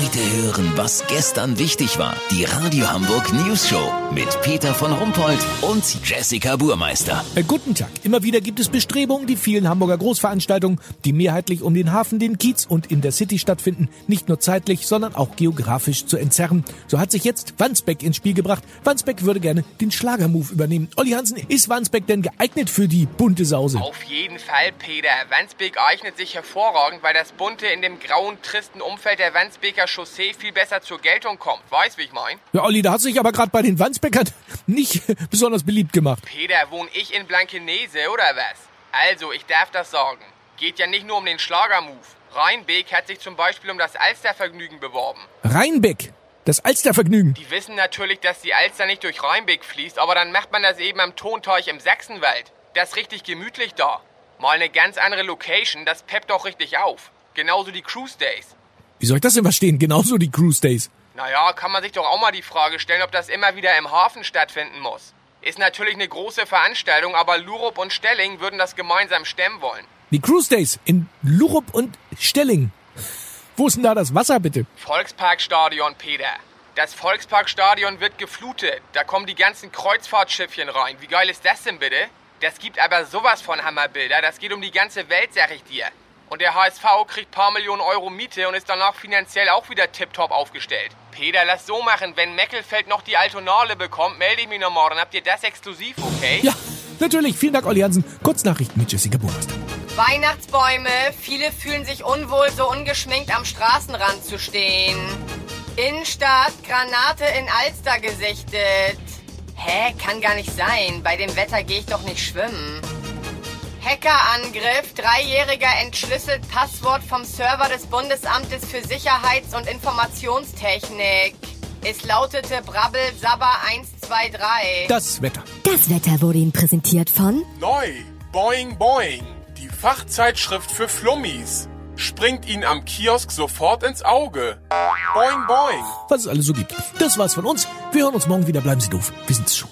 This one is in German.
Heute hören, was gestern wichtig war. Die Radio Hamburg News Show mit Peter von Rumpold und Jessica Burmeister. Äh, guten Tag. Immer wieder gibt es Bestrebungen, die vielen Hamburger Großveranstaltungen, die mehrheitlich um den Hafen, den Kiez und in der City stattfinden, nicht nur zeitlich, sondern auch geografisch zu entzerren. So hat sich jetzt Wandsbeck ins Spiel gebracht. Wandsbeck würde gerne den Schlagermove übernehmen. Olli Hansen, ist Wandsbeck denn geeignet für die bunte Sause? Auf jeden Fall, Peter. Wandsbek eignet sich hervorragend, weil das Bunte in dem grauen, tristen Umfeld der Wandsbeker Chaussee viel besser zur Geltung kommt. Weißt, wie ich mein? Ja, Olli, da hat sich aber gerade bei den Wandsbeckern nicht besonders beliebt gemacht. Peter, wohn ich in Blankenese oder was? Also, ich darf das sagen. Geht ja nicht nur um den Schlagermove. Rheinbeek hat sich zum Beispiel um das Alstervergnügen beworben. Rheinbeck, das Alstervergnügen. Die wissen natürlich, dass die Alster nicht durch Rheinbeek fließt, aber dann macht man das eben am Tonteich im Sachsenwald. Das ist richtig gemütlich da. Mal eine ganz andere Location, das peppt auch richtig auf. Genauso die Cruise Days. Wie soll ich das denn verstehen? Genauso die Cruise Days. Naja, kann man sich doch auch mal die Frage stellen, ob das immer wieder im Hafen stattfinden muss. Ist natürlich eine große Veranstaltung, aber Lurup und Stelling würden das gemeinsam stemmen wollen. Die Cruise Days in Lurup und Stelling. Wo ist denn da das Wasser, bitte? Volksparkstadion, Peter. Das Volksparkstadion wird geflutet. Da kommen die ganzen Kreuzfahrtschiffchen rein. Wie geil ist das denn bitte? Das gibt aber sowas von Hammerbilder. Das geht um die ganze Welt, sag ich dir. Und der HSV kriegt paar Millionen Euro Miete und ist danach finanziell auch wieder tipptopp aufgestellt. Peter, lass so machen. Wenn Meckelfeld noch die Altonale bekommt, melde ich mich noch morgen. Habt ihr das exklusiv, okay? Ja, natürlich. Vielen Dank, Olli Hansen. Kurznachrichten mit Jessica Burmeister. Weihnachtsbäume. Viele fühlen sich unwohl, so ungeschminkt am Straßenrand zu stehen. Innenstadt, Granate in Alster gesichtet. Hä, kann gar nicht sein. Bei dem Wetter gehe ich doch nicht schwimmen. Hackerangriff. Dreijähriger entschlüsselt Passwort vom Server des Bundesamtes für Sicherheits- und Informationstechnik. Es lautete Brabbel Sabber 123. Das Wetter. Das Wetter wurde Ihnen präsentiert von Neu, Boing Boing, die Fachzeitschrift für Flummis. Springt Ihnen am Kiosk sofort ins Auge. Boing Boing. Was es alles so gibt. Das war's von uns. Wir hören uns morgen wieder. Bleiben Sie doof. Wir sind's schon.